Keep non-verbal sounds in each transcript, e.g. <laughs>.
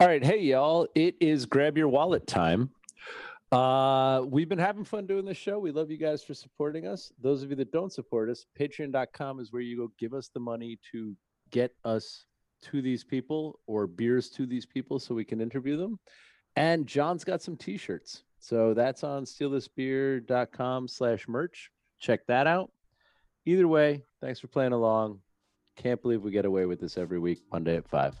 All right, hey y'all, it is grab your wallet time. Uh, we've been having fun doing this show. We love you guys for supporting us. Those of you that don't support us, patreon.com is where you go give us the money to get us to these people or beers to these people so we can interview them. And John's got some t-shirts. So that's on stealthisbeer.com slash merch. Check that out. Either way, thanks for playing along. Can't believe we get away with this every week, Monday at five.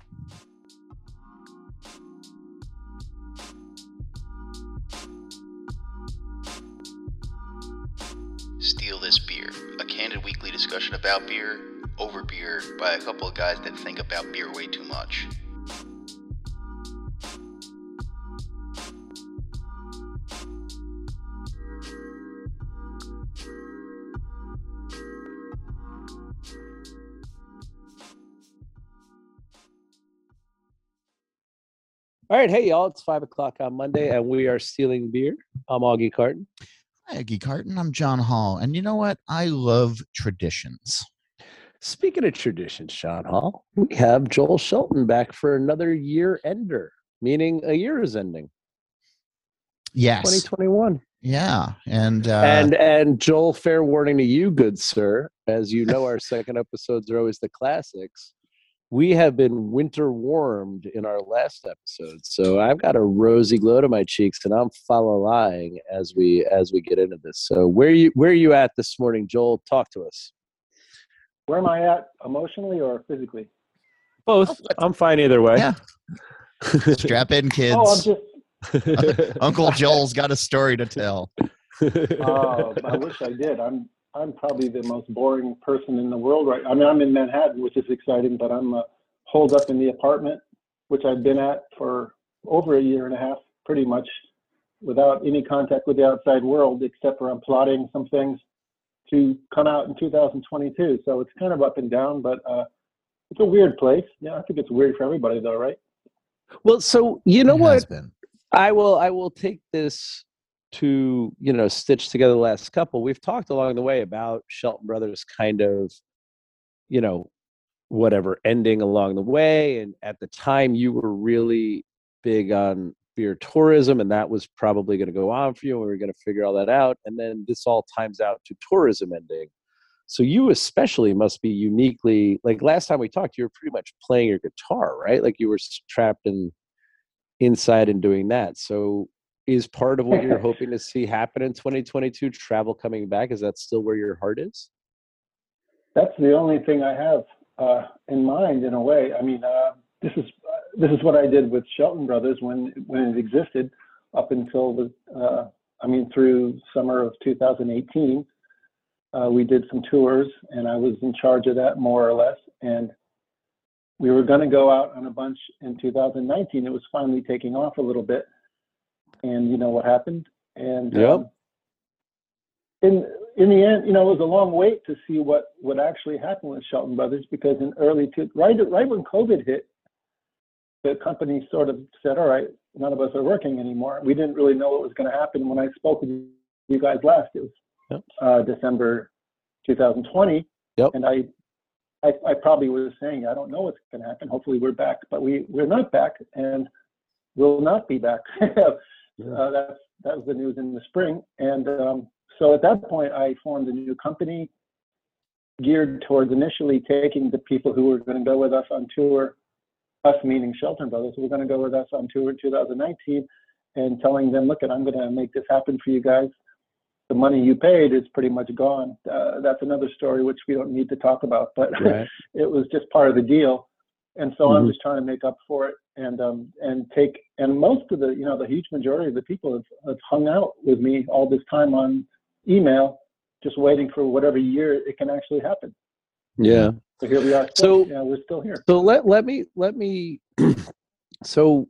Discussion about beer, over beer, by a couple of guys that think about beer way too much. All right, hey y'all, it's five o'clock on Monday, and we are stealing beer. I'm Augie Carton. Hi, Augie Carton. I'm John Holl. And you know what? I love traditions. Speaking of traditions, John Holl, we have Joel Shelton back for another year ender, meaning a year is ending. Yes. 2021. Yeah. And uh, and and Joel, fair warning to you, good sir, as you know, our second episodes are always the classics. We have been winter warmed in our last episode, so I've got a rosy glow to my cheeks, and I'm following as we as we get into this. So where you where are you at this morning, Joel? Talk to us. Where am I at emotionally or physically? Both. Oh, I'm fine either way. yeah. Strap in, kids. <laughs> Oh, I'm just. Uncle Joel's got a story to tell. Oh, I wish I did. I'm. I'm probably the most boring person in the world right. I mean, I'm in Manhattan, which is exciting, but I'm uh, holed up in the apartment, which I've been at for over a year and a half, pretty much, without any contact with the outside world, except for I'm plotting some things to come out in 2022. So it's kind of up and down, but uh, it's a weird place. Yeah, I think it's weird for everybody, though, right? well, so you know It what? been. I will I will take this to you know stitch together the last couple. We've talked along the way about Shelton Brothers kind of, you know, whatever ending along the way. And at the time you were really big on beer tourism, and that was probably going to go on for you, and we were going to figure all that out. And then this all times out to tourism ending. So you especially must be uniquely like last time we talked, you were pretty much playing your guitar, right? Like you were trapped in inside and doing that. So is part of what you're <laughs> hoping to see happen in 2022 travel coming back? Is that still where your heart is? That's the only thing I have uh, in mind, in a way. I mean, uh, this is this is what I did with Shelton Brothers when when it existed up until the uh, I mean through summer of 2018. Uh, we did some tours, and I was in charge of that more or less. And we were going to go out on a bunch in 2019. It was finally taking off a little bit, and you know what happened. And Yep. um, in in the end, you know, it was a long wait to see what would actually happen with Shelton Brothers because in early two, right right when COVID hit, the company sort of said, "All right, none of us are working anymore." We didn't really know what was going to happen. When I spoke with you guys last, it was Yep. uh, December 2020, Yep. and I, I I probably was saying, "I don't know what's going to happen. Hopefully, we're back," but we we're not back, and we'll not be back. <laughs> uh, that's that was the news in the spring, and um, so at that point, I formed a new company geared towards initially taking the people who were going to go with us on tour, us meaning Shelton Brothers, who were going to go with us on tour in 2019, and telling them, look, at I'm going to make this happen for you guys. The money you paid is pretty much gone. Uh, that's another story which we don't need to talk about, but Right. <laughs> it was just part of the deal. And so I'm Mhm. just trying to make up for it and um, and take and most of the you know the huge majority of the people have, have hung out with me all this time on email, just waiting for whatever year it can actually happen. Yeah. So here we are. So- yeah, we're still here. So let let me let me <clears throat> so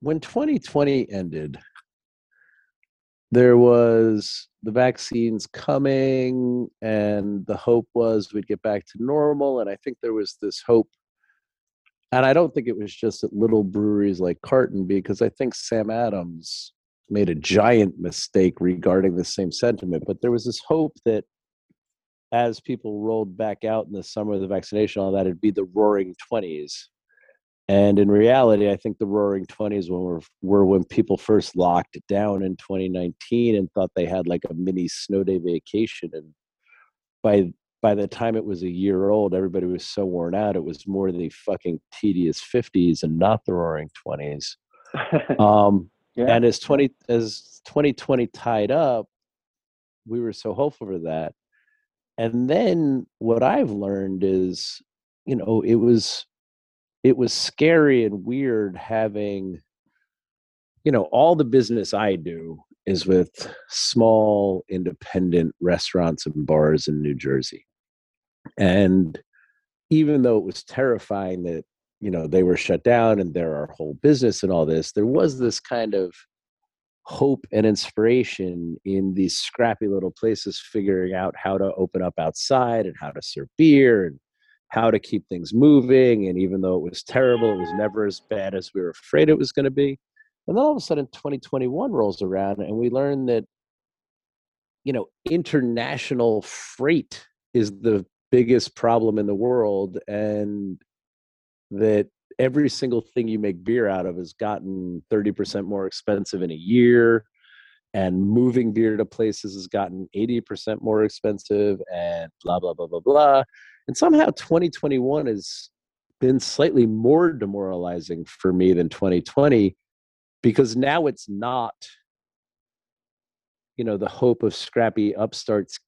when 2020 ended there was the vaccines coming and the hope was we'd get back to normal and I think there was this hope and I don't think it was just at little breweries like Carton because I think Sam Adams made a giant mistake regarding the same sentiment but there was this hope that as people rolled back out in the summer of the vaccination, all that, it'd be the roaring 20s. And in reality, I think the Roaring Twenties were were when people first locked down in 2019 and thought they had like a mini snow day vacation. And by by the time it was a year old, everybody was so worn out. It was more the fucking tedious 50s and not the Roaring Twenties. Um, <laughs> yeah. and as 20 as 2020 tied up we were so hopeful for that and then what i've learned is you know it was it was scary and weird having you know all the business i do is with small independent restaurants and bars in new jersey. And even though it was terrifying that you know they were shut down and they're our whole business and all this there was this kind of hope and inspiration in these scrappy little places figuring out how to open up outside and how to serve beer and how to keep things moving. And even though it was terrible it was never as bad as we were afraid it was going to be and then all of a sudden 2021 rolls around and we learn that you know international freight is the biggest problem in the world and that every single thing you make beer out of has gotten 30% more expensive in a year and moving beer to places has gotten 80% more expensive and blah blah blah blah blah. And somehow 2021 has been slightly more demoralizing for me than 2020 because now it's not you know the hope of scrappy upstarts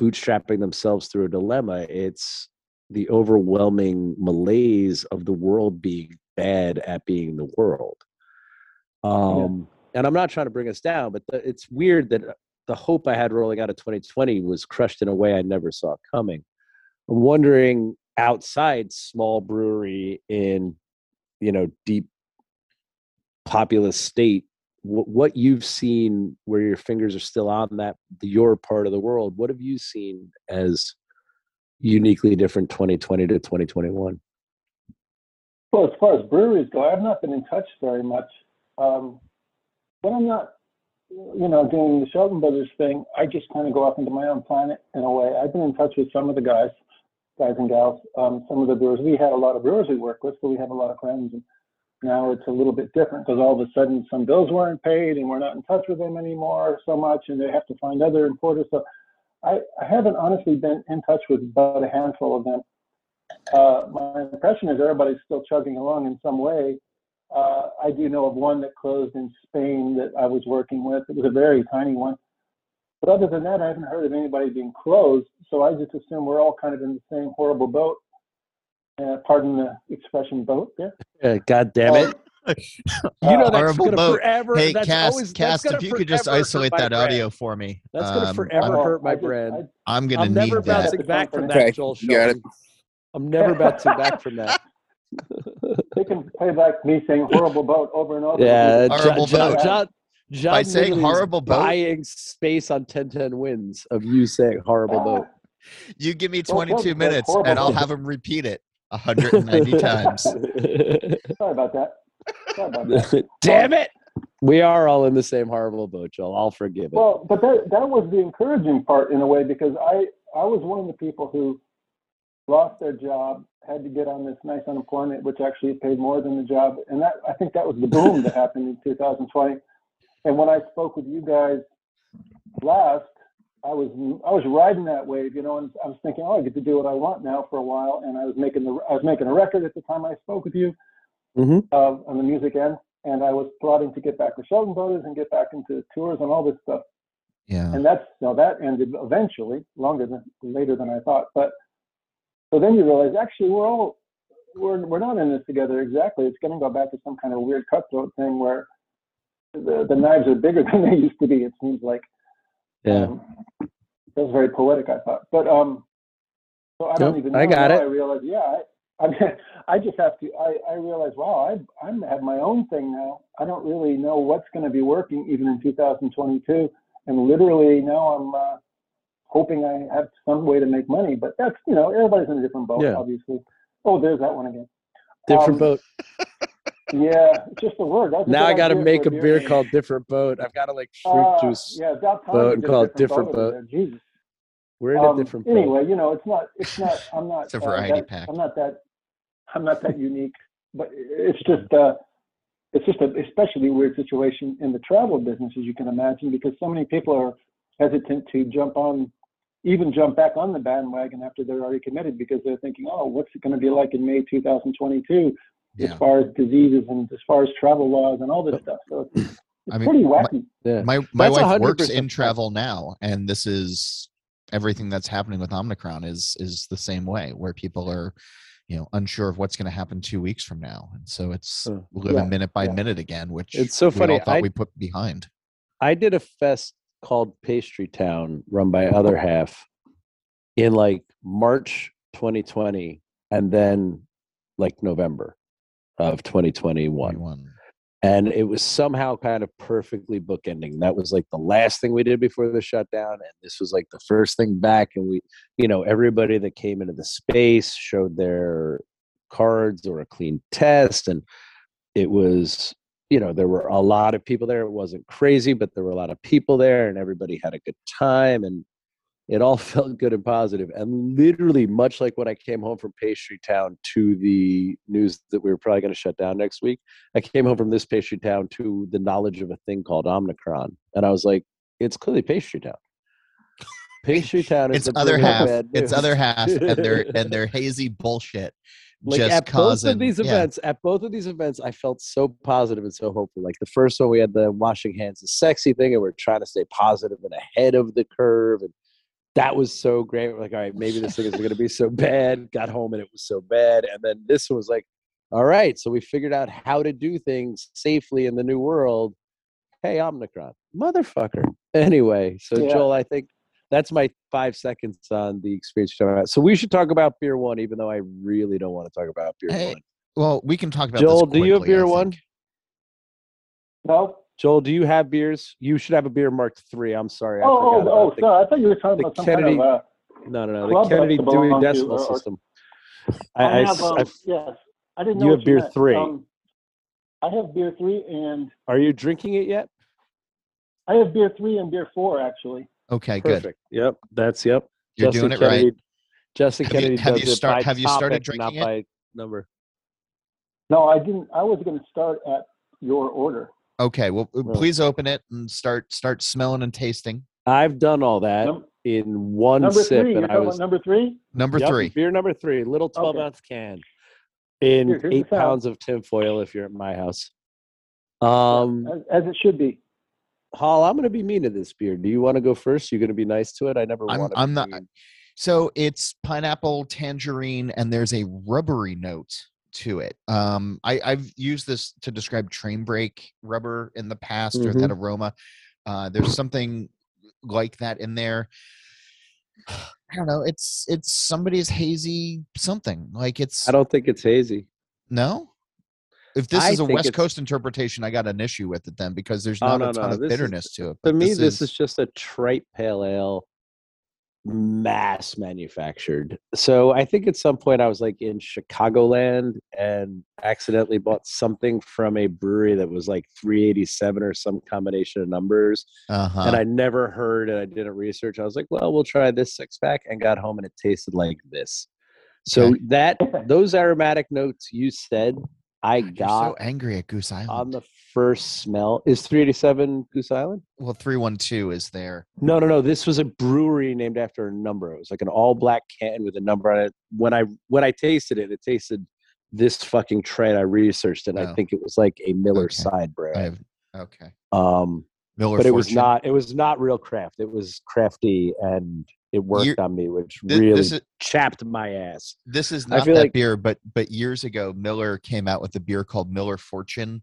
bootstrapping themselves through a dilemma it's the overwhelming malaise of the world being bad at being the world. Um, yeah. And I'm not trying to bring us down, but the, it's weird that uh, the hope I had rolling out of 2020 was crushed in a way I never saw coming. I'm wondering outside small brewery in, you know, deep populous state, what, you've seen where your fingers are still on that your part of the world. What have you seen as uniquely different 2020 to 2021? Well, as far as breweries go, I've not been in touch very much. Um, when I'm not, you know, doing the Shelton Brothers thing, I just kind of go off into my own planet in a way. I've been in touch with some of the guys, guys and gals, um, some of the brewers. We had a lot of brewers we work with, so we have a lot of friends. And now it's a little bit different because all of a sudden some bills weren't paid and we're not in touch with them anymore so much, and they have to find other importers. So I, I haven't honestly been in touch with but a handful of them. Uh, my impression is everybody's still chugging along in some way. Uh, I do know of one that closed in Spain that I was working with. It was a very tiny one. But other than that, I haven't heard of anybody being closed. So I just assume we're all kind of in the same horrible boat. Uh, pardon the expression boat there. Uh, God damn it. <laughs> you know that's gonna boat. forever. Hey, that's Cast, always, Cast, if you could just isolate that brand. audio for me. That's gonna um, forever I'm, hurt my brand. I, am gonna need that. I'm never that. bouncing back from that, Okay, Joel you. Shelton. I'm never bouncing back from that. <laughs> they can play back me saying horrible boat over and over. Yeah, Horrible John, boat. John, John By saying horrible boat? buying space on 1010 wins of you saying horrible Ah, boat. You give me Well, 22 that's minutes, horrible. and I'll have him repeat it 190 <laughs> times. Sorry about that. Sorry about that. <laughs> Damn it! We are all in the same horrible boat, Joel. I'll forgive it. Well, but that that was the encouraging part in a way because I I was one of the people who lost their job, had to get on this nice unemployment, which actually paid more than the job, and that I think that was the boom that happened in 2020. And when I spoke with you guys last, I was I was riding that wave, you know, and I was thinking, oh, I get to do what I want now for a while, and I was making the I was making a record at the time I spoke with you Mhm. uh, on the music end, and I was plotting to get back with Shelton Brothers and get back into tours and all this stuff. Yeah. and that's now that ended eventually, longer than later than I thought. But so then you realize actually we're all we're we're not in this together exactly. It's going to go back to some kind of weird cutthroat thing where the the knives are bigger <laughs> than they used to be. It seems like. Yeah. Um, that was very poetic, I thought. But um, so I don't Nope, even know. I got it. I realize, yeah, I, I mean, <laughs> I just have to. I I realize, wow, I I'm have my own thing now. I don't really know what's going to be working even in 2022, and literally now I'm uh, hoping I have some way to make money. But that's you know everybody's in a different boat, Yeah. obviously. Oh, there's that one again. Different um, boat. <laughs> Yeah, it's just a word. That's Now good I got to make a beer name. called Different Boat. I've got to like fruit Uh, juice. Yeah, Doc Tom boat and call it different over boat. Jesus. We're in a Um, different boat. anyway, you know, it's not. It's not. <laughs> I'm not. It's a uh, variety that- pack. I'm not that. I'm not that unique. but it's just uh, it's just a especially weird situation in the travel business, as you can imagine, because so many people are hesitant to jump on, even jump back on the bandwagon after they're already committed because they're thinking, oh, what's it going to be like in May 2022 Yeah. as far as diseases and as far as travel laws and all this stuff. So it's, it's I mean, pretty my- Yeah. my my wife works in travel now and this is everything that's happening with omicron is is the same way where people are you know unsure of what's going to happen two weeks from now and so it's Huh. living Yeah, minute by yeah. minute again which It's so we funny, all thought I- we put behind I did a fest called Pastry Town, run by Other Half, in like March 2020, and then like November of 2021. One. And it was somehow kind of perfectly bookending. That was like the last thing we did before the shutdown, and this was like the first thing back. And we, you know, everybody that came into the space showed their cards or a clean test, and it was you know there were a lot of people there it wasn't crazy but there were a lot of people there and everybody had a good time and it all <laughs> felt good and positive and literally much like when i came home from pastry town to the news that we were probably going to shut down next week i came home from this pastry town to the knowledge of a thing called omicron and i was like it's clearly pastry town. Pastry <laughs> town is it's the other half. it's other half and their and their hazy bullshit <laughs> like just at causing both of these yeah. events at both of these events i felt so positive and so hopeful. Like the first one we had the washing hands is sexy thing and we're trying to stay positive and ahead of the curve and that was so great we're like all right maybe this thing isn't going to be so bad got home and it was so bad and then this was like all right so we figured out how to do things safely in the new world hey omicron motherfucker anyway so Yeah. joel i think that's my five seconds on the experience you're talking about. So we should talk about beer one, even though I really don't want to talk about beer Hey, one. well we can talk about Joel, this do you have quickly, beer one? think. No? Joel, do you have beers? You should have a beer marked three. I'm sorry. I Oh, oh, about oh, the- sorry. I thought you were talking about some Kennedy- kind of. Uh, No, no, no. The Kennedy used to Dewey Decimal or- or- System. I, I, I have, s- um, I- yes. I didn't you have what beer meant. three. Um, I have beer three and are you drinking it yet? I have beer three and beer four actually. okay good Yep, that's yep. you're Justin doing it right Justin Have you- Kennedy have does you it start- by have you started topic, not drinking it? by number. No, I didn't. I was going to start at your order. Okay well uh, please open it and start start smelling and tasting I've done all that Num- in one number sip, three. You're and I was number three. number Yep, three Beer number three, little 12 Okay. ounce can in Here- eight pounds of tinfoil if you're at my house. Um, as, as it should be. Holl, I'm going to be mean to this beer. Do you want to go first? You're going to be nice to it. I never I'm- want to. I'm be not- mean. So it's pineapple, tangerine, and there's a rubbery note to it. Um, I, I've used this to describe train brake rubber in the past or Mhm. that aroma. Uh, there's something like that in there. <sighs> I don't know. It's it's somebody's hazy something. Like it's I don't think it's hazy. no. If this I is a West Coast interpretation, I got an issue with it then because there's Oh, not no, a ton no, of this is- bitterness to it. To me, this, is, just a trite pale ale, mass manufactured. So I think at some point I was like in Chicagoland and accidentally bought something from a brewery that was like 387 or some combination of numbers. uh-huh. and I never heard and I didn't research. I was like, well, we'll try this six pack and got home and it tasted like this. So Okay. that <laughs> those aromatic notes you said I God, got so angry at Goose Island. on the first smell is 387 Goose Island? well, three one two is there. No, no, no. This was a brewery named after a number. It was like an all black can with a number on it. When I when I tasted it, it tasted this fucking trait. I researched it. and Oh. I think it was like a Miller Okay. side have okay. Um, Miller but it was not it was not real craft it was crafty and it worked You're- on me which Thi- really This is chapped my ass this is not that like- beer, but but years ago, Miller came out with a beer called Miller Fortune,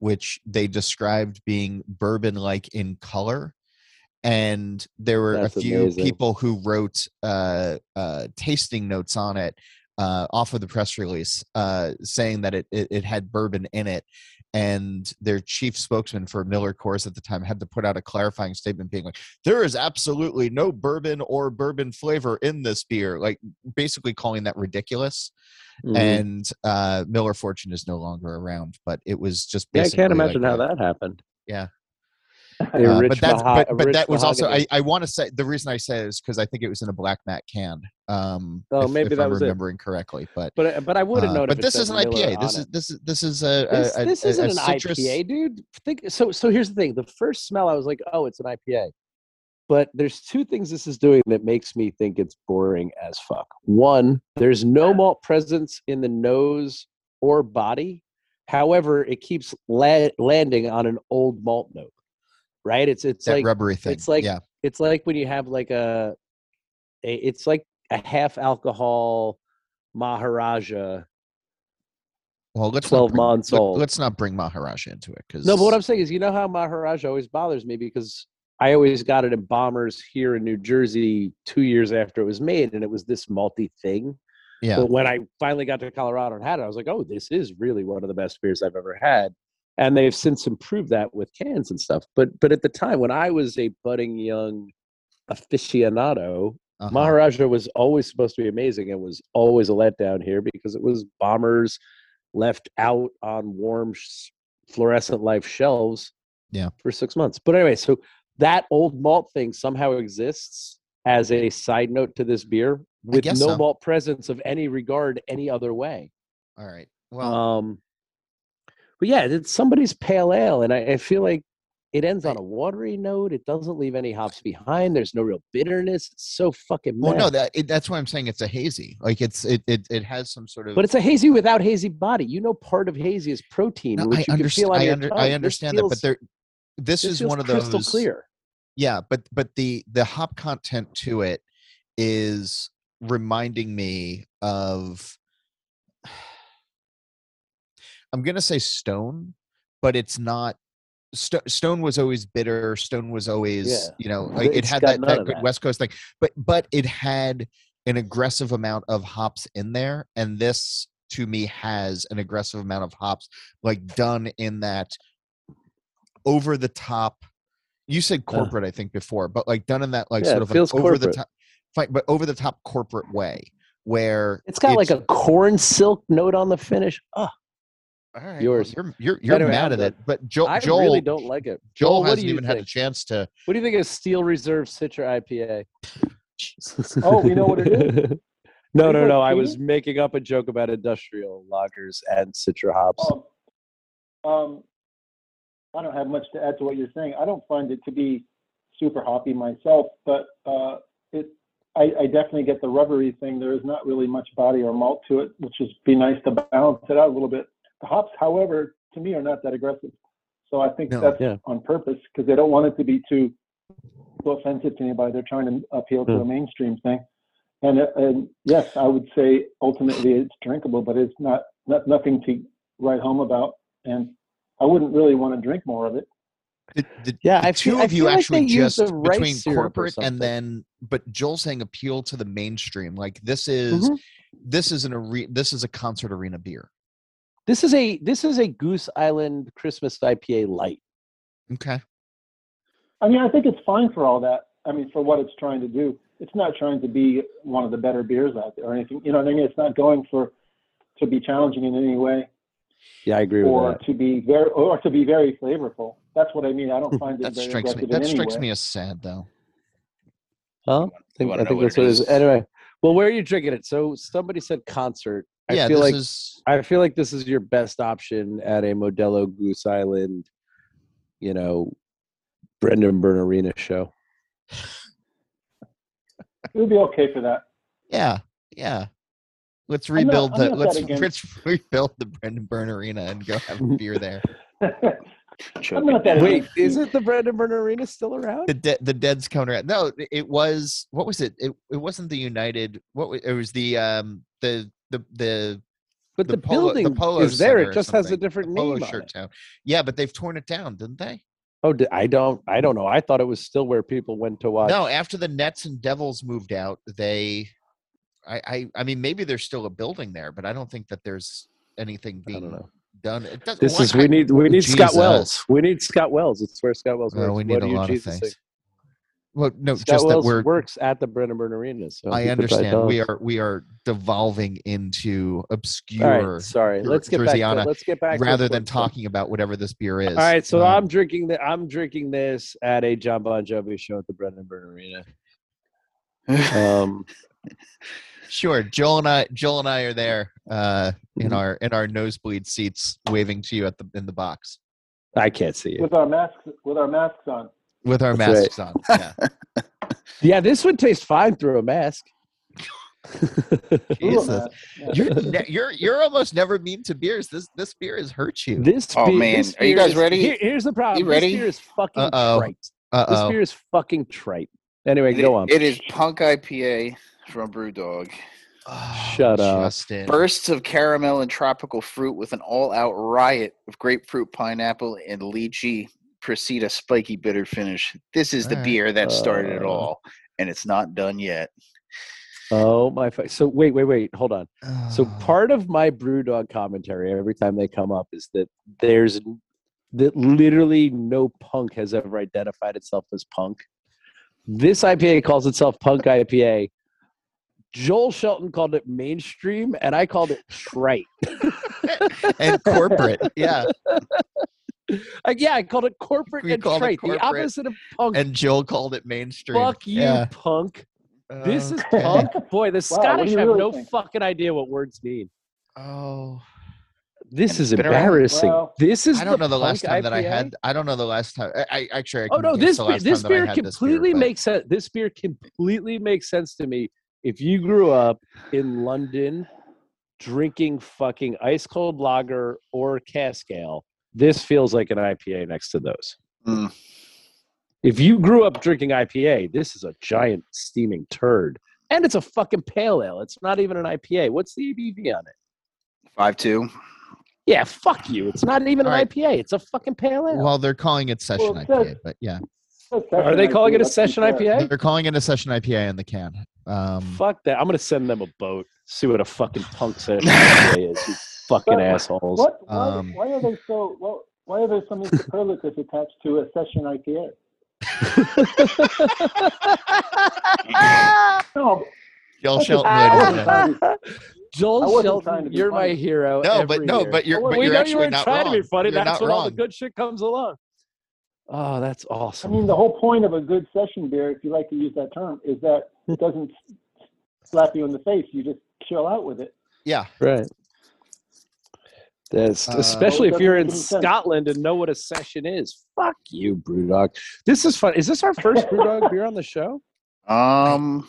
which they described being bourbon-like in color. And there were a few amazing. people who wrote uh, uh, tasting notes on it uh, off of the press release, uh, saying that it, it it had bourbon in it. And their chief spokesman for Miller Coors at the time had to put out a clarifying statement, being like, "There is absolutely no bourbon or bourbon flavor in this beer," like basically calling that ridiculous. Mhm. And uh, Miller Fortune is no longer around, but it was just yeah i can't imagine like how that happened Yeah. <laughs> Uh, but that's maho- but, but that was also. I, I want to say the reason I say it is because I think it was in a black matte can. Um, Oh, if, maybe if that I'm was it. remembering correctly, but But but I would have uh, known. but this is an IPA. This it. is this is this is a, this, a, this a, isn't a an citrus. IPA, dude. Think so. So here's the thing: the first smell, I was like, "Oh, it's an IPA," but there's two things this is doing that makes me think it's boring as fuck. One, there's no malt presence in the nose or body. However, it keeps la- landing on an old malt note. Right? It's it's that like rubbery thing. it's like yeah, it's like when you have like a, a it's like a half alcohol Maharaja. well, let's 12 bring, months let, old. Let's not bring Maharaja into it because No, but what I'm saying is, you know how Maharaja always bothers me because I always got it in bombers here in New Jersey two years after it was made, and it was this malty thing. yeah, But when I finally got to Colorado and had it, I was like, oh, this is really one of the best beers I've ever had. And they've since improved that with cans and stuff. But but at the time when I was a budding young aficionado, uh-huh. Maharaja was always supposed to be amazing and was always a letdown here because it was bombers left out on warm fluorescent life shelves Yeah. for six months. But anyway, so that old malt thing somehow exists as a side note to this beer with no so. malt presence of any regard any other way. All right. Well, Um, but yeah, it's somebody's pale ale, and I, I feel like it ends on a watery note. It doesn't leave any hops behind. There's no real bitterness. It's so fucking. well, no, that it, that's why I'm saying it's a hazy. Like it's it it, it has some sort of. But it's a hazy without hazy body. You know, part of hazy is protein, No, which I, you can feel on I, your under, tongue. I understand that, but there. This, this is one of those crystal clear. Yeah, but but the the hop content to it is reminding me of I'm going to say Stone, but it's not Sto- Stone was always bitter, Stone was always, Yeah. you know, like it had that, that good that. West Coast thing. But but it had an aggressive amount of hops in there and this to me has an aggressive amount of hops like done in that over the top you said Uh. corporate i think before but like done in that like Yeah, sort of like over the top but over the top corporate way where It's got like a corn silk note on the finish. Oh, all right, well, yours. you're you're, you're Anyway, mad at it done. but joel I joel really don't like it. joel, Joel, what do hasn't you even had a chance to What do you think of Steel Reserve Citra IPA? <laughs> Oh, we know what it is? <laughs> no, Are no, no. I was making up a joke about industrial lagers and Citra hops. Um, um, I don't have much to add to what you're saying. I don't find it to be super hoppy myself, but uh, it. I, I definitely get the rubbery thing. There is not really much body or malt to it, which is be nice to balance it out a little bit. The hops, however, to me are not that aggressive. So I think No. that's Yeah. on purpose because they don't want it to be too, too offensive to anybody. They're trying to appeal to Hmm. a mainstream thing. And, uh, and yes, I would say ultimately it's drinkable, but it's not, not nothing to write home about. And I wouldn't really want to drink more of it. the, the, Yeah, the I two feel- of you feel like actually they just between corporate and then but joel saying appeal to the mainstream like this is Mhm. this is an are- this is a concert arena beer This is a this is a Goose Island Christmas IPA light. okay I mean, I think it's fine for all that. I mean, for what it's trying to do. It's not trying to be one of the better beers out there or anything. You know what I mean? It's not going for to be challenging in any way Yeah, I agree with or that. to be very or to be very flavorful. That's what I mean. I don't hmm, find it that very strikes me that strikes way. me as sad though Huh? I think, I think what that's it what it is. is? Anyway, well, where are you drinking it? So somebody said concert. I yeah feel this like is I feel like this is your best option at a Modelo Goose Island, you know, Brendan Byrne Arena show. It would be okay for that. yeah yeah let's I'm not- rebuild I'm the let's let's <laughs> rebuild the brendan byrne arena and go have a <laughs> beer there I'm not that Wait, is it the Brendan Byrne Arena still around? the de- the dead's counter no it was what was it it, it wasn't the united what wa- it was the um the the the But the, polo, building the polo is there. It just has a something. The different polo name shirt town yeah but they've torn it down didn't they Oh, I don't. I don't know. I thought it was still where people went to watch. No, after the Nets and Devils moved out, they, I, I, I mean, maybe there's still a building there, but I don't think that there's anything being done. It does, This is we need we need Scott Wells. We need Scott Wells. It's where Scott Wells. Oh, well, works. we What need a are you lot of things. Well, no, Scott just that we're. works at the Brendan Byrne Arena. So I he could probably understand. We are we are devolving into obscure right, sorry. Let's get back. To, let's get back rather than talking about whatever this beer is. All right, so Um, I'm drinking the I'm drinking this at a John Bon Jovi show at the Brendan Byrne Arena. Um, <laughs> Sure, Joel and I, Joel and I are there uh, in Mhm. our in our nosebleed seats, waving to you at the in the box I can't see you. with our masks with our masks on. With our That's right. masks on. <laughs> Yeah. Yeah, this would taste fine through a mask. <laughs> <laughs> Jesus. You're ne- you're you're almost never mean to beers. This this beer has hurt you. this Oh, beer- man. this Are you guys is- ready? here- here's the problem. You ready? This beer is fucking Uh-oh. trite. Uh This oh. beer is fucking trite. Anyway, go on. It is Punk IPA from BrewDog. Shut up. Oh, Justin. Bursts of caramel and tropical fruit with an all-out riot of grapefruit, pineapple, and lychee precede a spiky bitter finish. This is the Alright. beer that started it Uh. all, and it's not done yet. Oh my! Fa- so wait, wait, wait. Hold on. So Oh. part of my BrewDog commentary every time they come up is that there's that literally no punk has ever identified itself as punk. This IPA calls itself Punk IPA. Joel Shelton called it mainstream, and I called it trite. <laughs> and corporate, yeah. <laughs> <laughs> Like, yeah, I called it corporate We and called it trite. The opposite of punk. And Joel called it mainstream. Fuck you, Yeah. punk. This uh, is <laughs> punk. Boy, the Wow, what Scottish you have really no think? fucking idea what words mean. Oh, This is embarrassing. Well, this is I don't know the last punk time that I had. I don't know the last time. I, I actually. I Oh no, this beer, this time that I beer had this completely makes sense. This beer completely makes sense to me. If you grew up in London drinking fucking ice cold lager or cask ale, this feels like an IPA next to those. Mm. If you grew up drinking IPA, this is a giant steaming turd. And it's a fucking pale ale. It's not even an IPA. What's the ABV on it? Five two. Yeah, fuck you. It's not even an All right. IPA. It's a fucking pale ale. Well, they're calling it session Well, IPA, but yeah, Are they calling IPA, it a session. IPA? they're calling it a session IPA in the can. Um, Fuck that. I'm gonna send them a boat. See what a fucking punk session <laughs> IPA is. You fucking But assholes. What? Why, Um, why are they so? Well, why are there so many superlatives attached to a session IPA? <laughs> No, Joel Shelton. <laughs> I ladies wasn't and trying gentlemen. to- I Joel Shelton, trying to be you're my hero. No, but every no, year. but you're but we you're know you actually weren't trying wrong. to be funny. You're That's not when all the good shit comes along. Oh, that's awesome. I mean, the whole point of a good session beer, if you like to use that term, is that it doesn't slap you in the face. You just chill out with it. Yeah, right. That's Uh, especially Well, if you're in make sense. Scotland and know what a session is. Fuck you, Brewdog. This is fun. Is this our first Brewdog beer on the show? Um,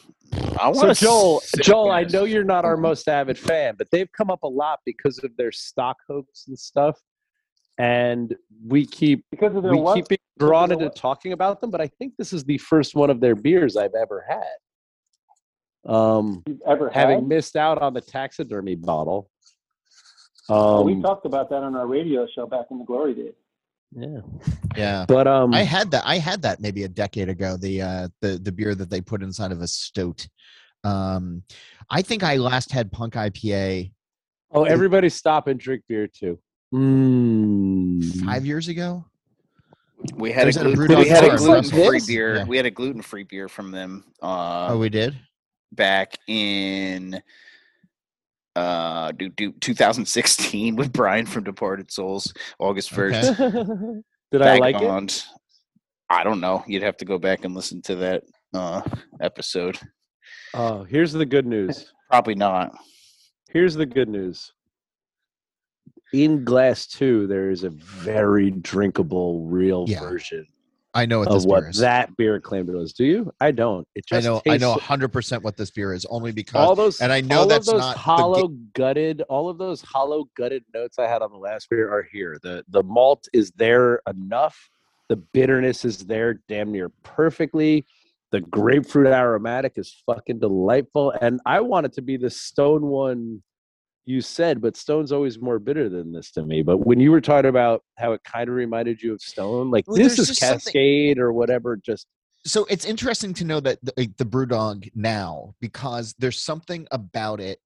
I So want Joel, Joel, I know you're not our most avid fan, but they've come up a lot because of their stock hopes and stuff, and we keep Because of their we what? keep being drawn into what? talking about them. But I think this is the first one of their beers I've ever had. Um, you've ever having had? missed out on the taxidermy bottle. Oh, we Um, talked about that on our radio show back in the glory days. yeah, yeah. <laughs> but um, I had that. I had that maybe a decade ago. The uh, the the beer that they put inside of a stoat. Um, I think I last had Punk IPA oh, everybody stop and drink beer too. Mm. five years ago. we had a There's a gluten, Brewdog we had a bar, gluten free beer. Yeah. We had a gluten free beer from them. Uh, oh, we did. back in uh do, do 2016 <laughs> with Brian from Departed Souls, August 1st. Okay. <laughs> Did I like it? I don't know. You'd have to go back and listen to that uh episode. Oh, here's the good news. <laughs> Probably not. Here's the good news. In Glass 2, there is a very drinkable, real Yeah. version I know what of this what beer is. that beer claimed it was. Do you? I don't. It I just know. I know hundred percent what this beer is only because all those and I know that's of those not the hollow gutted all of those hollow gutted notes I had on the last beer are here. The the malt is there enough. The bitterness is there damn near perfectly. The grapefruit aromatic is fucking delightful. And I want it to be the stone one you said, but Stone's always more bitter than this to me. But when you were talking about how it kind of reminded you of Stone, like Well, this is just something- Cascade or whatever, just so it's interesting to know that the, the BrewDog now because there's something about it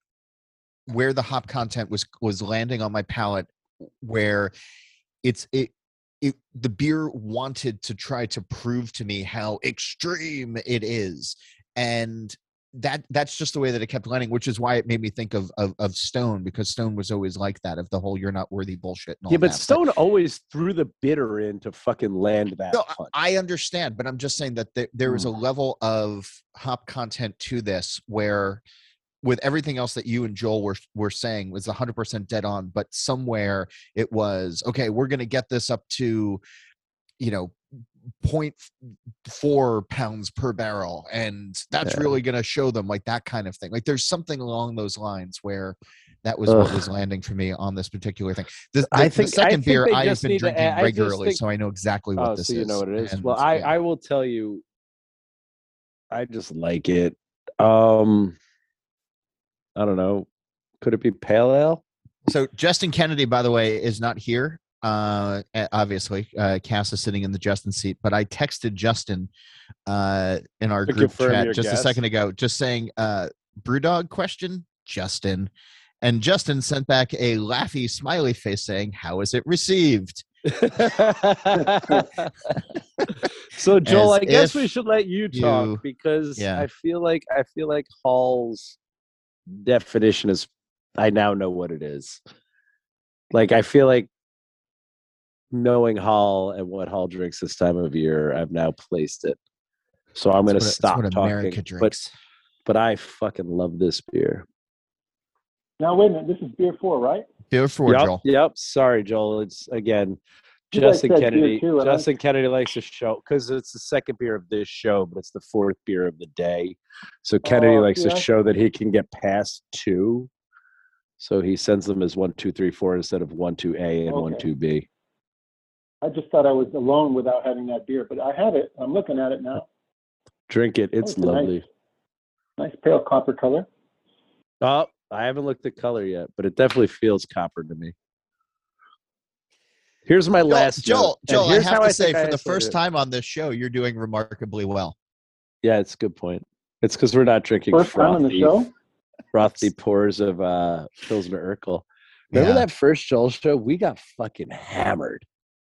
where the hop content was was landing on my palate where it's it it, the beer wanted to try to prove to me how extreme it is and that that's just the way that it kept landing which is why it made me think of of, of stone because stone was always like that of the whole you're not worthy bullshit and all Yeah, but that. Stone always threw the bitter in to fucking land that No, I- punch. I understand, but I'm just saying that there, there is mm. a level of hop content to this where, with everything else that you and Joel were were saying, was 100% dead on. But somewhere it was okay. We're going to get this up to, you know, 0.4 pounds per barrel, and that's Yeah. really going to show them like that kind of thing. Like there's something along those lines where. That was what was landing for me on this particular thing. The, the, I the think- I second think beer I have been drinking add- regularly, think- so I know exactly what oh, this so is. you know what it is. and, well, I yeah. I will tell you. I just like it. Um, I don't know. Could it be pale ale? So Justin Kennedy, by the way, is not here. Uh, obviously, uh, Cass is sitting in the Justin seat. But I texted Justin uh, in our To group chat just a second ago, just saying, uh, "BrewDog question, Justin," and Justin sent back a laughy smiley face saying, "How is it received?" <laughs> so Joel, As I guess we should let you talk you- because yeah. I feel like I feel like Holl's definition is I now know what it is. Like I feel like knowing Holl and what Holl drinks this time of year, I've now placed it. So I'm going to That's what- that's stop what talking. America But drinks. but I fucking love this beer. Now wait a minute. This is beer four, right? Beer for yep, Joel. Yep. Sorry, Joel. It's again You Justin Kennedy. too, and I- Justin Kennedy likes to show because it's the second beer of this show, but it's the fourth beer of the day. So Kennedy Oh, likes see, to show that he can get past two. So he sends them as one, two, three, four instead of one, two A and one, two B. I just thought I was alone without having that beer, but I have it. I'm looking at it now. Drink it. It's it's a nice- lovely. Nice pale copper color. Oh, I haven't looked at color yet, but it definitely feels copper to me. Here's my Joel, last. Joel, note, and Joel, I here's have how to say, think I for the first it. time on this show, you're doing remarkably well. Yeah, it's a good point. It's because we're not drinking First time on the frothy, show. frothy pours of uh Pilsner Urquell. Remember Yeah. that first Joel show? We got fucking hammered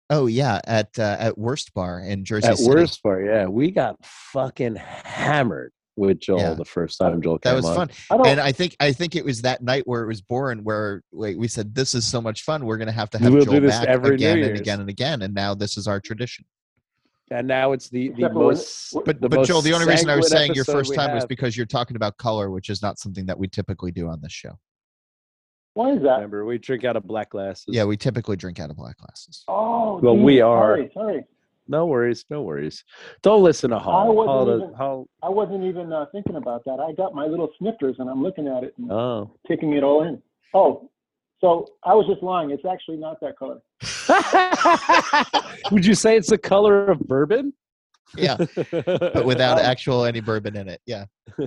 Oh yeah, at uh, at Worst Bar in Jersey at City. worst Bar, Yeah, we got fucking hammered with Joel Yeah. the first time Joel came That was on. fun. I and I think I think it was that night where it was born where like, we said this is so much fun. We're gonna have to have We'll Joel do this back every again and again and again. And now this is our tradition. And now it's the the Except most. But the but most Joel, the only reason I was saying your first we time was because you're talking about color, which is not something that we typically do on this show. Why is that? Remember, we drink out of black glasses. Yeah, we typically drink out of black glasses. Oh, Well, geez, we are- Sorry, sorry. No worries, no worries. Don't listen to Holl. wasn't Holl, even- Holl I wasn't even uh, thinking about that. I got my little snifters and I'm looking at it and oh. taking it all in. Oh, so I was just lying. It's actually not that color. <laughs> Would you say it's the color of bourbon? Yeah, <laughs> but without Um, actual any bourbon in it. Yeah. <laughs>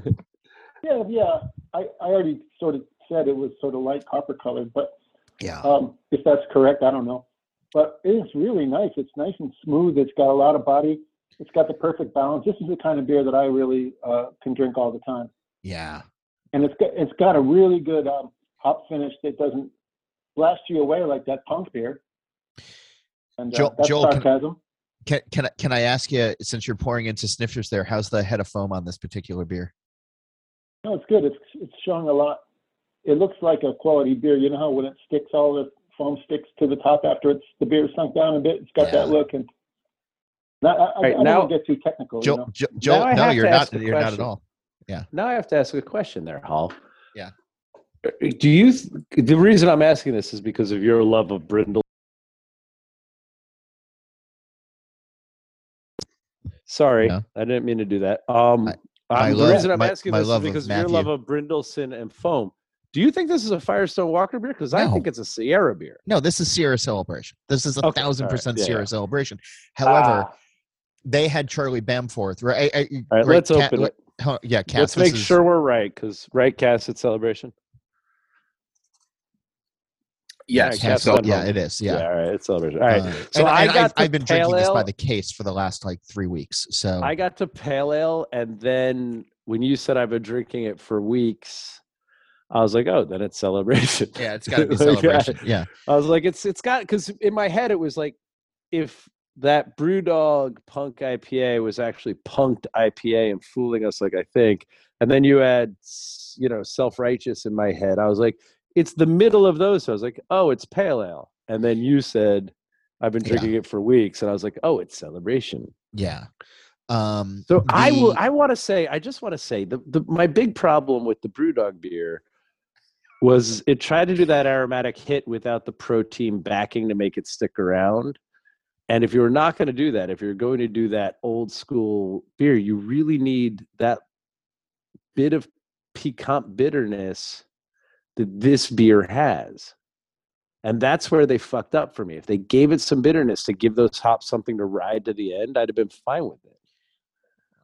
Yeah, yeah. I, I already sort of said it was sort of light copper colored, but Yeah. um, if that's correct, I don't know. But it is really nice. It's nice and smooth. It's got a lot of body. It's got the perfect balance. This is the kind of beer that I really uh, can drink all the time. Yeah. and it's got it's got a really good um, hop finish that doesn't blast you away like that punk beer. And uh, Joel- that's Joel, can- sarcasm. Can can I, can I ask you since you're pouring into snifters there? How's the head of foam on this particular beer? No, it's good. It's it's showing a lot. It looks like a quality beer. You know how when it sticks, all the foam sticks to the top after it's the beer sunk down a bit. It's got that look. And not, I, I, right, I don't now- want to get too technical. you know? Jo- Joel I no, you're not. You're not at all. Yeah. Now I have to ask a question there, Holl. Yeah. Do you? th- The reason I'm asking this is because of your love of Brindle. Sorry, No. I didn't mean to do that. Um, I- um, my the love- reason I'm my- asking my this is love of because of your love Matthew. of Brynildson and foam. Do you think this is a Firestone Walker beer? Because I No. think it's a Sierra beer. No, this is Sierra Celebration. This is a Okay, thousand right, percent yeah, Sierra yeah. Celebration. However, Ah, they had Charlie Bamforth, right? I- I- All right, great let's open it. huh, yeah, Cass, Let's make is- sure we're right, because right, Cass, it's celebration. Yes. Yeah, Cass- Cass yeah, it is. Yeah. all right, it's celebration. All right, Uh, so and- I and got I've, I've been drinking pale this by the case for the last like three weeks. So I got to pale ale, and then when you said I've been drinking it for weeks, I was like, oh, then it's celebration. yeah, it's <laughs> got to be Like, celebration. Yeah, I was like, it's it's got because in my head it was like if that BrewDog Punk IPA was actually punked IPA and fooling us, like I think, and then you had s- you know self righteous in my head, I was like, it's the middle of those. So I was like, oh, it's pale ale, and then you said, I've been Yeah. drinking it for weeks, and I was like, oh, it's celebration. Yeah. Um, So I will. I want to say. I just want to say the, the my big problem with the BrewDog beer was it tried to do that aromatic hit without the protein backing to make it stick around. And if you're not going to do that, if you're going to do that old school beer, you really need that bit of piquant bitterness that this beer has. And that's where they fucked up for me. If they gave it some bitterness to give those hops something to ride to the end, I'd have been fine with it.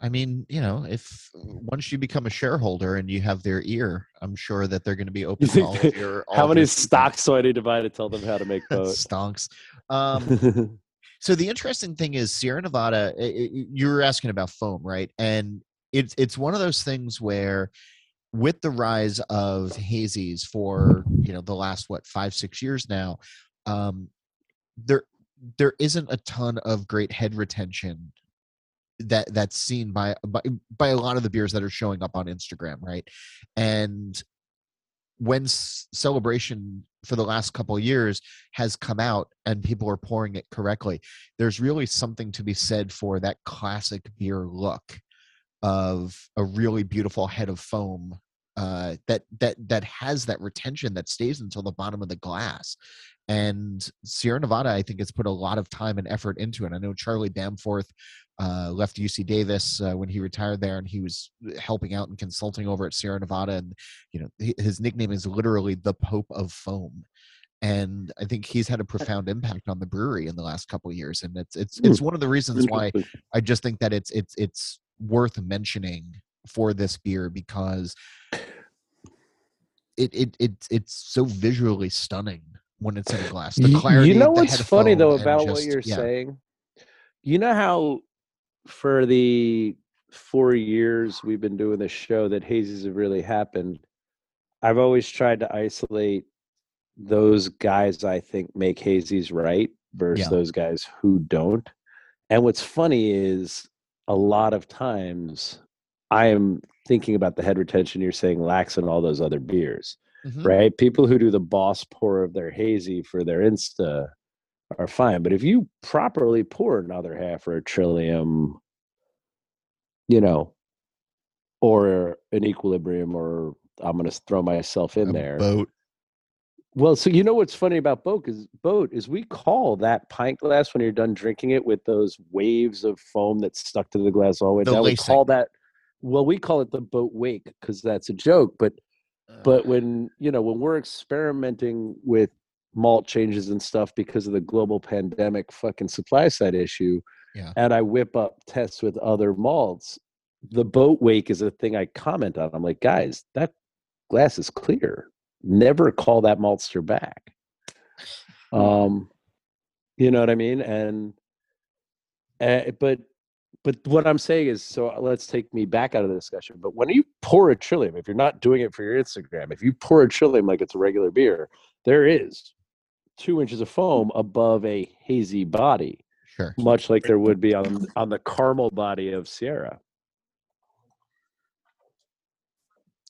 I mean, you know, if once you become a shareholder and you have their ear, I'm sure that they're going to be open to all <laughs> of your. all How many stocks do I need to buy to tell them how to make <laughs> boat? stonks. <laughs> Um, so the interesting thing is Sierra Nevada. i- i- You were asking about foam, right? And it's it's one of those things where, with the rise of hazies for you know the last what five six years now, um, there there isn't a ton of great head retention that that's seen by by by a lot of the beers that are showing up on Instagram, right? And when celebration for the last couple years has come out and people are pouring it correctly there's really something to be said for that classic beer look of a really beautiful head of foam uh, that that that has that retention that stays until the bottom of the glass and sierra nevada i think has put a lot of time and effort into it i know charlie bamforth uh, left uc davis uh, when he retired there and he was helping out and consulting over at sierra nevada and you know his nickname is literally the pope of foam and i think he's had a profound impact on the brewery in the last couple of years and it's it's it's one of the reasons why i just think that it's it's it's worth mentioning for this beer because it it, it it's so visually stunning when it's in a glass the clarity you know what's funny though about what you're yeah. saying? You know how for the four years we've been doing this show that hazes have really happened. I've always tried to isolate those guys I think make hazies right versus Yeah. those guys who don't. And what's funny is a lot of times I am thinking about the head retention you're saying lacks in all those other beers Mhm. right? People who do the boss pour of their hazy for their Insta are fine. But if you properly pour another half or a trillium, you know, or an equilibrium, or I'm going to throw myself in A there. boat Well, so you know what's funny about boat is boat is we call that pint glass when you're done drinking it with those waves of foam that's stuck to the glass all the way down. We call that well, we call it the boat wake because that's a joke, but uh, but when you know when we're experimenting with malt changes and stuff because of the global pandemic fucking supply side issue Yeah. and i whip up tests with other malts the boat wake is a thing i comment on i'm like guys that glass is clear never call that maltster back <laughs> um you know what i mean and uh, but but what I'm saying is, so let's take me back out of the discussion. But when you pour a Trillium, if you're not doing it for your Instagram, if you pour a Trillium like it's a regular beer, there is two inches of foam above a hazy body, sure much like there would be on <laughs> on the caramel body of Sierra.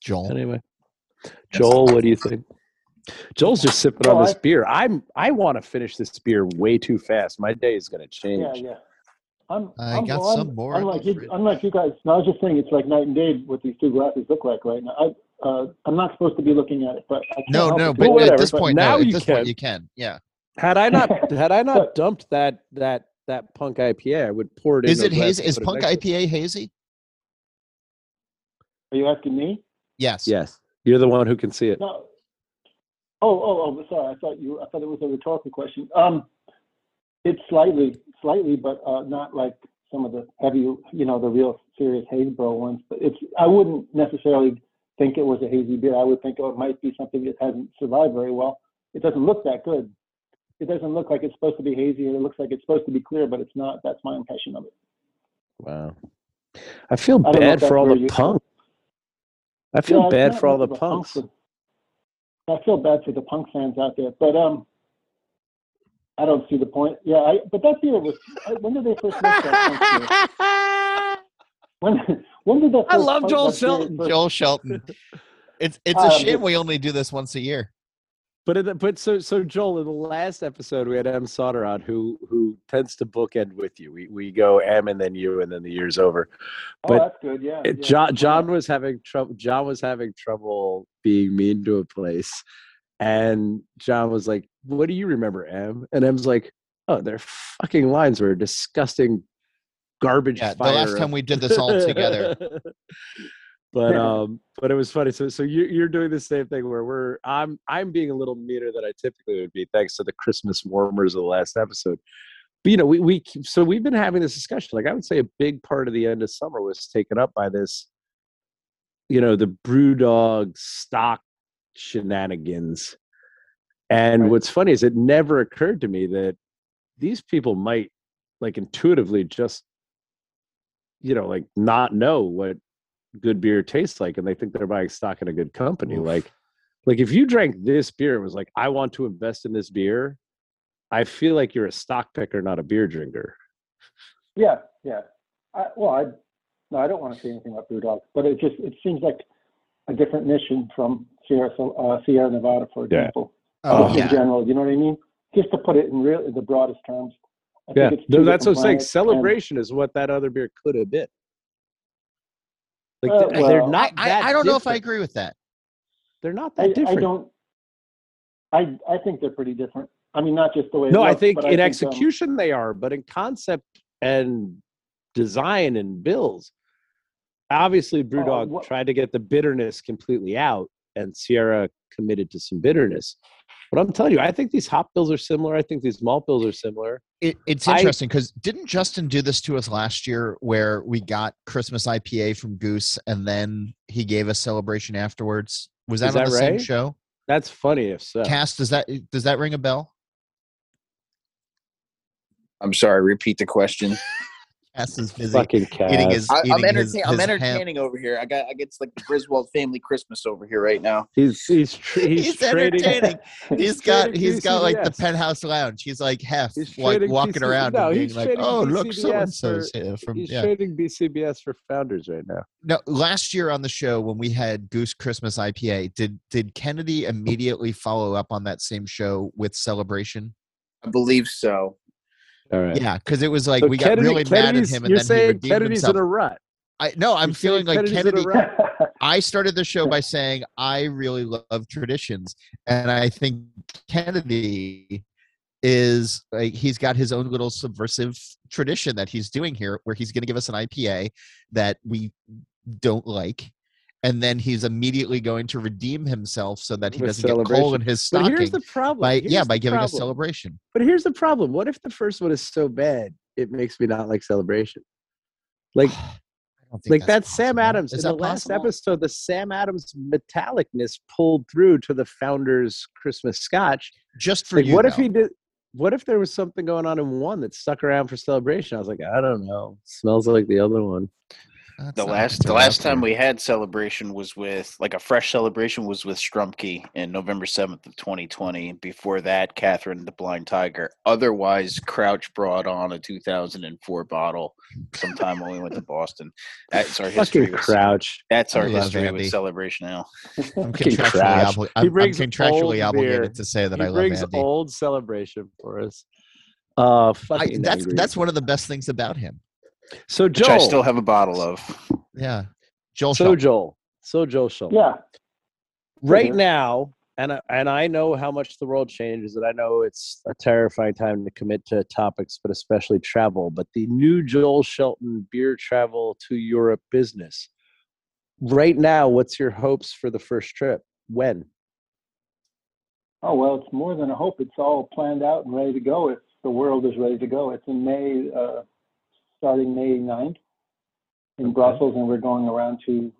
joel Anyway, Joel, what do you think? Joel's just sipping on this I- beer. I'm I want to finish this beer way too fast. My day is going to change. Yeah, yeah. I'm, I I'm, got well, some I'm- more Unlike you, unlike you guys, no, I was just saying it's like night and day what these two glasses look like right now. I, uh, I'm not supposed to be looking at it, but I can't no help no it. but Well, at this point now no, at you this can. point you can yeah Had I not <laughs> had I not But- dumped that that that that punk IPA, I would pour it. Is in. it hazy is punk punk ipa hazy Are you asking me? yes Yes, you're the one who can see it. No. Oh, oh, oh, sorry. I thought you. I thought it was a rhetorical question. Um, it's slightly, slightly, but uh, not like some of the heavy, you know, the real serious Haysbro ones. But it's. I wouldn't necessarily think it was a hazy beer. I would think it might be something that hasn't survived very well. It doesn't look that good. It doesn't look like it's supposed to be hazy. It looks like it's supposed to be clear, but it's not. That's my impression of it. Wow, I feel I bad for all the you- punk. I feel Yeah, bad for all much the of a punk punks. for- I feel bad for the punk fans out there, but um, I don't see the point. Yeah, I, but that beer was. I- When did they first make that? beer? <laughs> When when did that? I love Joel Shelton. first- Joel Shelton. It's it's a Um, shame we only do this once a year. But in the, but so so Joel, in the last episode we had Em Sauter on, who who tends to bookend with you. We we go Em and then you, and then the year's over. Oh, that's good. Yeah. It, yeah. John John was having trouble. John was having trouble being mean to a place, and John was like, "What do you remember, Em?" And Em's like, "Oh, their fucking lines were disgusting, garbage Yeah, the fire." last time we did this all together. <laughs> but <laughs> um, but it was funny. So so you you're doing the same thing where we're I'm I'm being a little meaner than I typically would be, thanks to the Christmas warmers of the last episode. But you know, we we so we've been having this discussion. Like I would say, a big part of the end of summer was taken up by this. You know, the BrewDog stock shenanigans. And Right. what's funny is it never occurred to me that these people might like intuitively just you know like not know what good beer tastes like and they think they're buying stock in a good company Oof. like like if you drank this beer and was like i want to invest in this beer i feel like you're a stock picker not a beer drinker Yeah, yeah. I, well, I no, I don't want to say anything about BrewDog, but it just it seems like a different mission from Sierra uh, Sierra Nevada, for Yeah. example. Oh, in yeah. general, you know what I mean? Just to put it in real the broadest terms. I think yeah it's no, that's what i'm saying planets, and- celebration is what that other beer could have been like Uh, they're well, not I, that I, I don't know if I agree with that. they're not I, that different I don't. I I think they're pretty different. I mean, not just the way. it no i think but in think, um, execution they are but in concept and design and bills obviously brewdog what- tried to get the bitterness completely out and sierra committed to some bitterness but i'm telling you i think these hop bills are similar i think these malt bills are similar It, it's interesting because didn't Justin do this to us last year where we got Christmas IPA from Goose and then he gave us celebration afterwards? Was that Is on that the same show? that's funny if so Cass, does that does that ring a bell? I'm sorry. Repeat the question. <laughs> Cass is busy fucking eating his. I, I'm, eating his- I'm his ham. entertaining over here. I got I get like the Griswold family Christmas over here right now. he's he's tr- <laughs> he's, He's entertaining. <laughs> He's got he's got like the penthouse lounge. He's like half He's like walking PC around no, and he's being like, trading "Oh, look, so BCBS and so's here from he's yeah." trading bcbs for founders right now No, last year on the show when we had Goose Christmas IPA, did did Kennedy immediately follow up on that same show with Celebration? I believe so. All right Yeah, because it was like So we got Kennedy- really mad at him, and you're then he saying redeemed kennedy's himself. in a rut I no, I'm You're feeling like Kennedy's Kennedy. <laughs> I started the show by saying I really love traditions, and I think Kennedy is like he's got his own little subversive tradition that he's doing here, where he's going to give us an IPA that we don't like, and then he's immediately going to redeem himself so that he With doesn't get coal in his but here's the problem by Here's yeah by giving a celebration. But here's the problem. What if the first one is so bad it makes me not like celebration? <sighs> Like I don't think like that's that's Sam. Adams. Is in the last possible? episode, the Sam Adams metallicness pulled through to the founder's Christmas scotch. Just for Like, you, what if he did what if there was something going on in one that stuck around for celebration? I was like, I don't know. Smells like the other one. That's The last the last time we had celebration was with like a fresh celebration was with Strumpke in November seventh of twenty twenty. Before that, Catherine the Blind Tiger. Otherwise, Crouch brought on a two thousand and four bottle sometime when we went to <laughs> Boston. That's our history. Fucking With, Crouch. that's our history Andy. with celebration now. I'm contractually, obli- He I'm, I'm brings contractually old obligated beer. to say that he I love brings Andy. old celebration for us. Uh I, that's angry. that's one of the best things about him. So Which Joel. I still have a bottle of. Yeah, Joel. so Shelton. Joel. So Joel Schultz. yeah. right Mhm. now and I- and I know how much the world changes and I know it's a terrifying time to commit to topics but especially travel but the new Joel Shelton beer travel to Europe business right now what's your hopes for the first trip when Oh well, it's more than a hope. It's all planned out and ready to go. If the world is ready to go, it's in May, uh, starting May 9th in Okay. Brussels, and we're going around to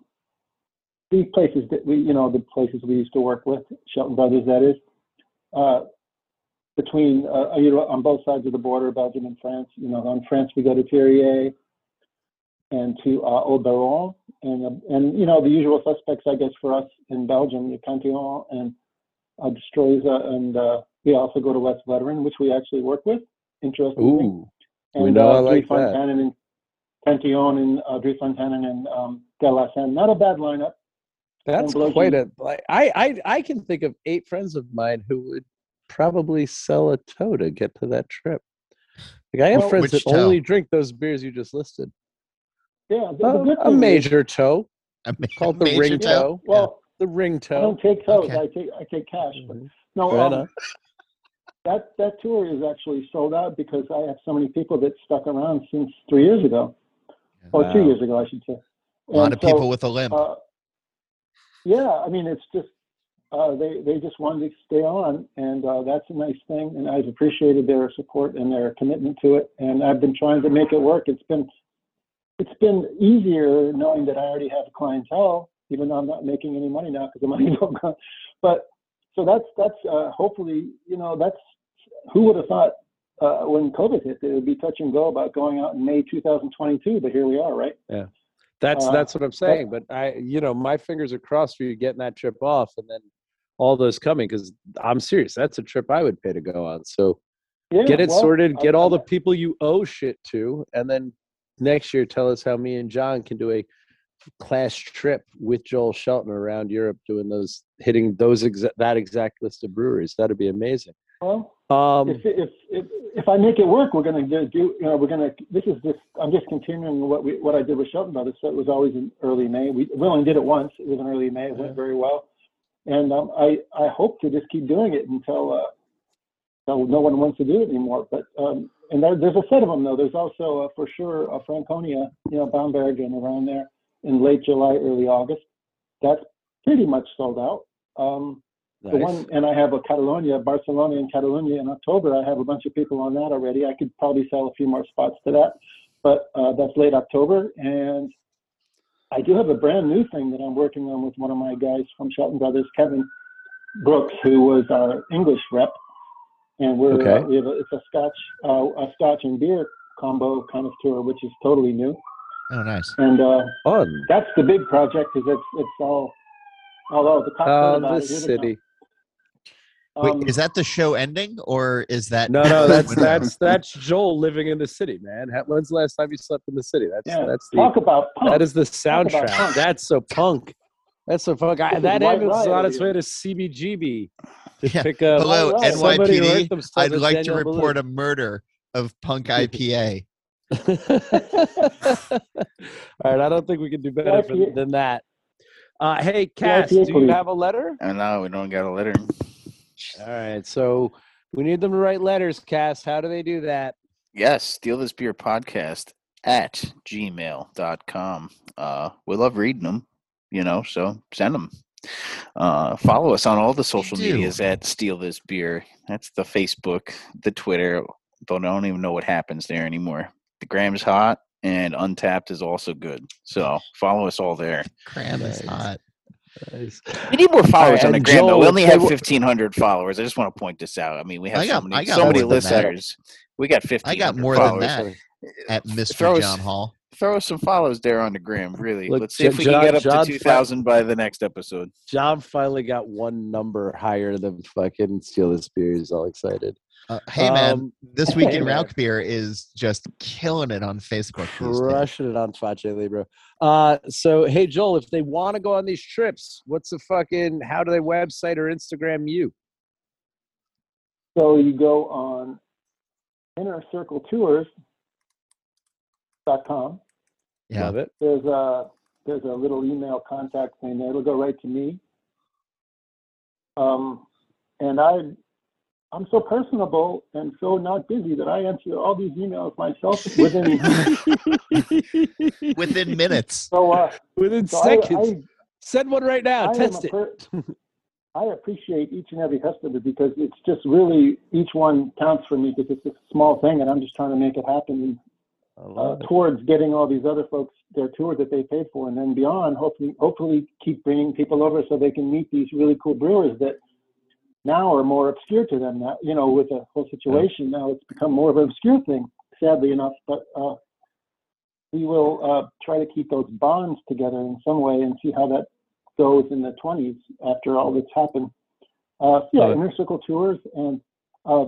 the places that we, you know, the places we used to work with, Shelton Brothers, that is, uh, between uh, you know, on both sides of the border, Belgium and France. You know, on France we go to Thiriez and to uh, Au Baron, and uh, and you know the usual suspects, I guess, for us in Belgium, the Cantillon and uh, De Struise and uh, we also go to Westvleteren, which we actually work with. Interestingly, Ooh, we know I like Drie that. And Cantillon and uh, Drie Fonteinen and um, De La Senne. Not a bad lineup. that's quite you- a. Like, I I I can think of eight friends of mine who would probably sell a toe to get to that trip. Like I have Well, friends that toe? only drink those beers you just listed. Yeah, the, the Uh, good a thing is- major toe, A ma- called the ring toe? toe. well, the ring toe. I toe. don't take toes. Okay. I take I take cash. But Mhm. no, Right um, on. That that tour is actually sold out because I have so many people that stuck around since three years ago, or two years ago, I should say. A lot of so, people with a limp. Uh, yeah, I mean, it's just uh, they they just wanted to stay on, and uh, that's a nice thing. And I've appreciated their support and their commitment to it. And I've been trying to make it work. It's been it's been easier knowing that I already have a clientele, even though I'm not making any money now because the <laughs> money's all gone. But so that's that's uh, hopefully you know that's who would have thought uh, when COVID hit that it would be touch and go about going out in May 2022, but here we are, right? Yeah, that's Uh, that's what I'm saying. But I, you know, my fingers are crossed for you getting that trip off, and then all those coming because I'm serious. That's a trip I would pay to go on. So Yeah, get it well, sorted. Get all the people you owe shit to, and then next year tell us how me and John can do a class trip with Joel Shelton around Europe, doing those hitting those exa- that exact list of breweries. That'd be amazing. Well, Um, if, if if if I make it work, we're gonna do, do you know we're gonna this is just I'm just continuing what we what I did with Shelton Brothers. So it was always in early May. We we only did it once. It was in early May. It went very well, and um, I I hope to just keep doing it until uh, until no one wants to do it anymore. But um, and there, there's a set of them though. There's also uh, for sure a Franconia, you know, Bamberg and around there in late July, early August. That's pretty much sold out. Um, the one, and I have a Catalonia, Barcelona and Catalonia in October. I have a bunch of people on that already. I could probably sell a few more spots to that, but uh, that's late October. And I do have a brand new thing that I'm working on with one of my guys from Shelton Brothers, Kevin Brooks, who was our English rep. And we're Okay. uh, we have a, it's a Scotch uh, a Scotch and beer combo kind of tour, which is totally new. Oh, nice. And uh, Fun. that's the big project. because it's it's all although the top Oh, about the it, here they come. city. Wait, Um, is that the show ending, or is that No, no, <laughs> that's that's that's Joel living in the city, man. When's the last time you slept in the city? That's Yeah, that's the talk about punk. that is the soundtrack. That's so punk. That's so punk. I, that ambulance is on its way to CBGB to Yeah. pick up Hello, Right. somebody who hurt NYPD. I'd at like to Daniel report a murder of Punk IPA. <laughs> All right, I don't think we can do better for, than that. Uh, hey, Cass, do you have a letter? And now we don't got a letter. All right, so we need them to write letters, Cass. How do they do that? Yes, steal this beer podcast at gmail.com. Uh, we love reading them, you know, so send them. Uh, follow us on all the social do. medias at Steal This Beer. That's the Facebook, the Twitter, but I don't even know what happens there anymore. The Gram's hot and Untappd is also good. So follow us all there. Cram is hot. Nice. We need more followers on the and gram, though. We only have 1,500 followers. I just want to point this out. I mean, we have I got- so I many, got so many listeners. We got 1,500 I got more than that. At Mr. Throw us- John Holl. Throw us some follows there on the gram. Really, Look, let's see if we John- can get up John to two thousand by the next episode. John finally got one number higher than fucking Steal This Beer. He's all excited. Uh, hey man, Um, this week hey, in <laughs> man. Rauk Beer is just killing it on Facebook. these crushing it on Face Libro. Uh, so hey Joel, if they want to go on these trips, what's the fucking? How do they website or Instagram you? So you go on innercircletours.com. Yeah. Love it. There's a there's a little email contact thing there. It'll go right to me. Um, and I I'm so personable and so not busy that I answer all these emails myself <laughs> within. <laughs> Within minutes. so uh, Within so seconds. I, Send one right now. I Test it. per- <laughs> I appreciate each and every customer because it's just really each one counts for me because it's a small thing and I'm just trying to make it happen I uh, towards getting all these other folks their tour that they paid for and then beyond. Hopefully, hopefully keep bringing people over so they can meet these really cool brewers that now are more obscure to them. Now, you know, with the whole situation now, it's become more of an obscure thing, sadly enough. But uh, we will uh, try to keep those bonds together in some way and see how that goes in the 20s after all that's happened. Uh, yeah, Inner Circle Tours, and uh,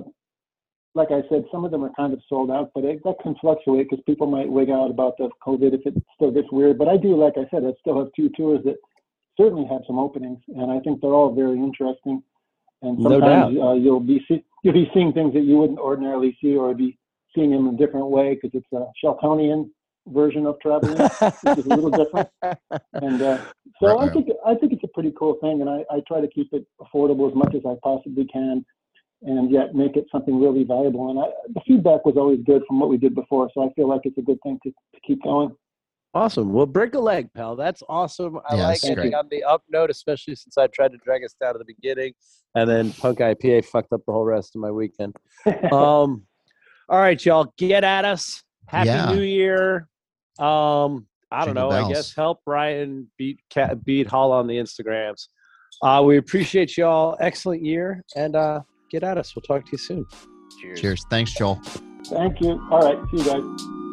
like I said, some of them are kind of sold out, but it, that can fluctuate because people might wig out about the COVID if it still gets weird. But I do, like I said, I still have two tours that certainly have some openings, and I think they're all very interesting. And No sometimes uh, you'll be see, you'll be seeing things that you wouldn't ordinarily see, or be seeing them in a different way because it's a Sheltonian version of traveling, which is a little different. <laughs> And uh, so Right, I think I think it's a pretty cool thing, and I, I try to keep it affordable as much as I possibly can, and yet make it something really valuable. And I, the feedback was always good from what we did before, so I feel like it's a good thing to, to keep going. Awesome. Well, break a leg, pal. That's awesome. I Yeah, like that's ending on the up note, especially since I tried to drag us down to the beginning, and then Punk IPA fucked up the whole rest of my weekend. <laughs> Um, all right, y'all, get at us. Happy Yeah. New Year. Um, I don't Jingle know. I guess help Ryan beat beat Holl on the Instagrams. Uh, we appreciate y'all. Excellent year, and uh, get at us. We'll talk to you soon. Cheers. Cheers. Thanks, Joel. Thank you. All right, see you guys.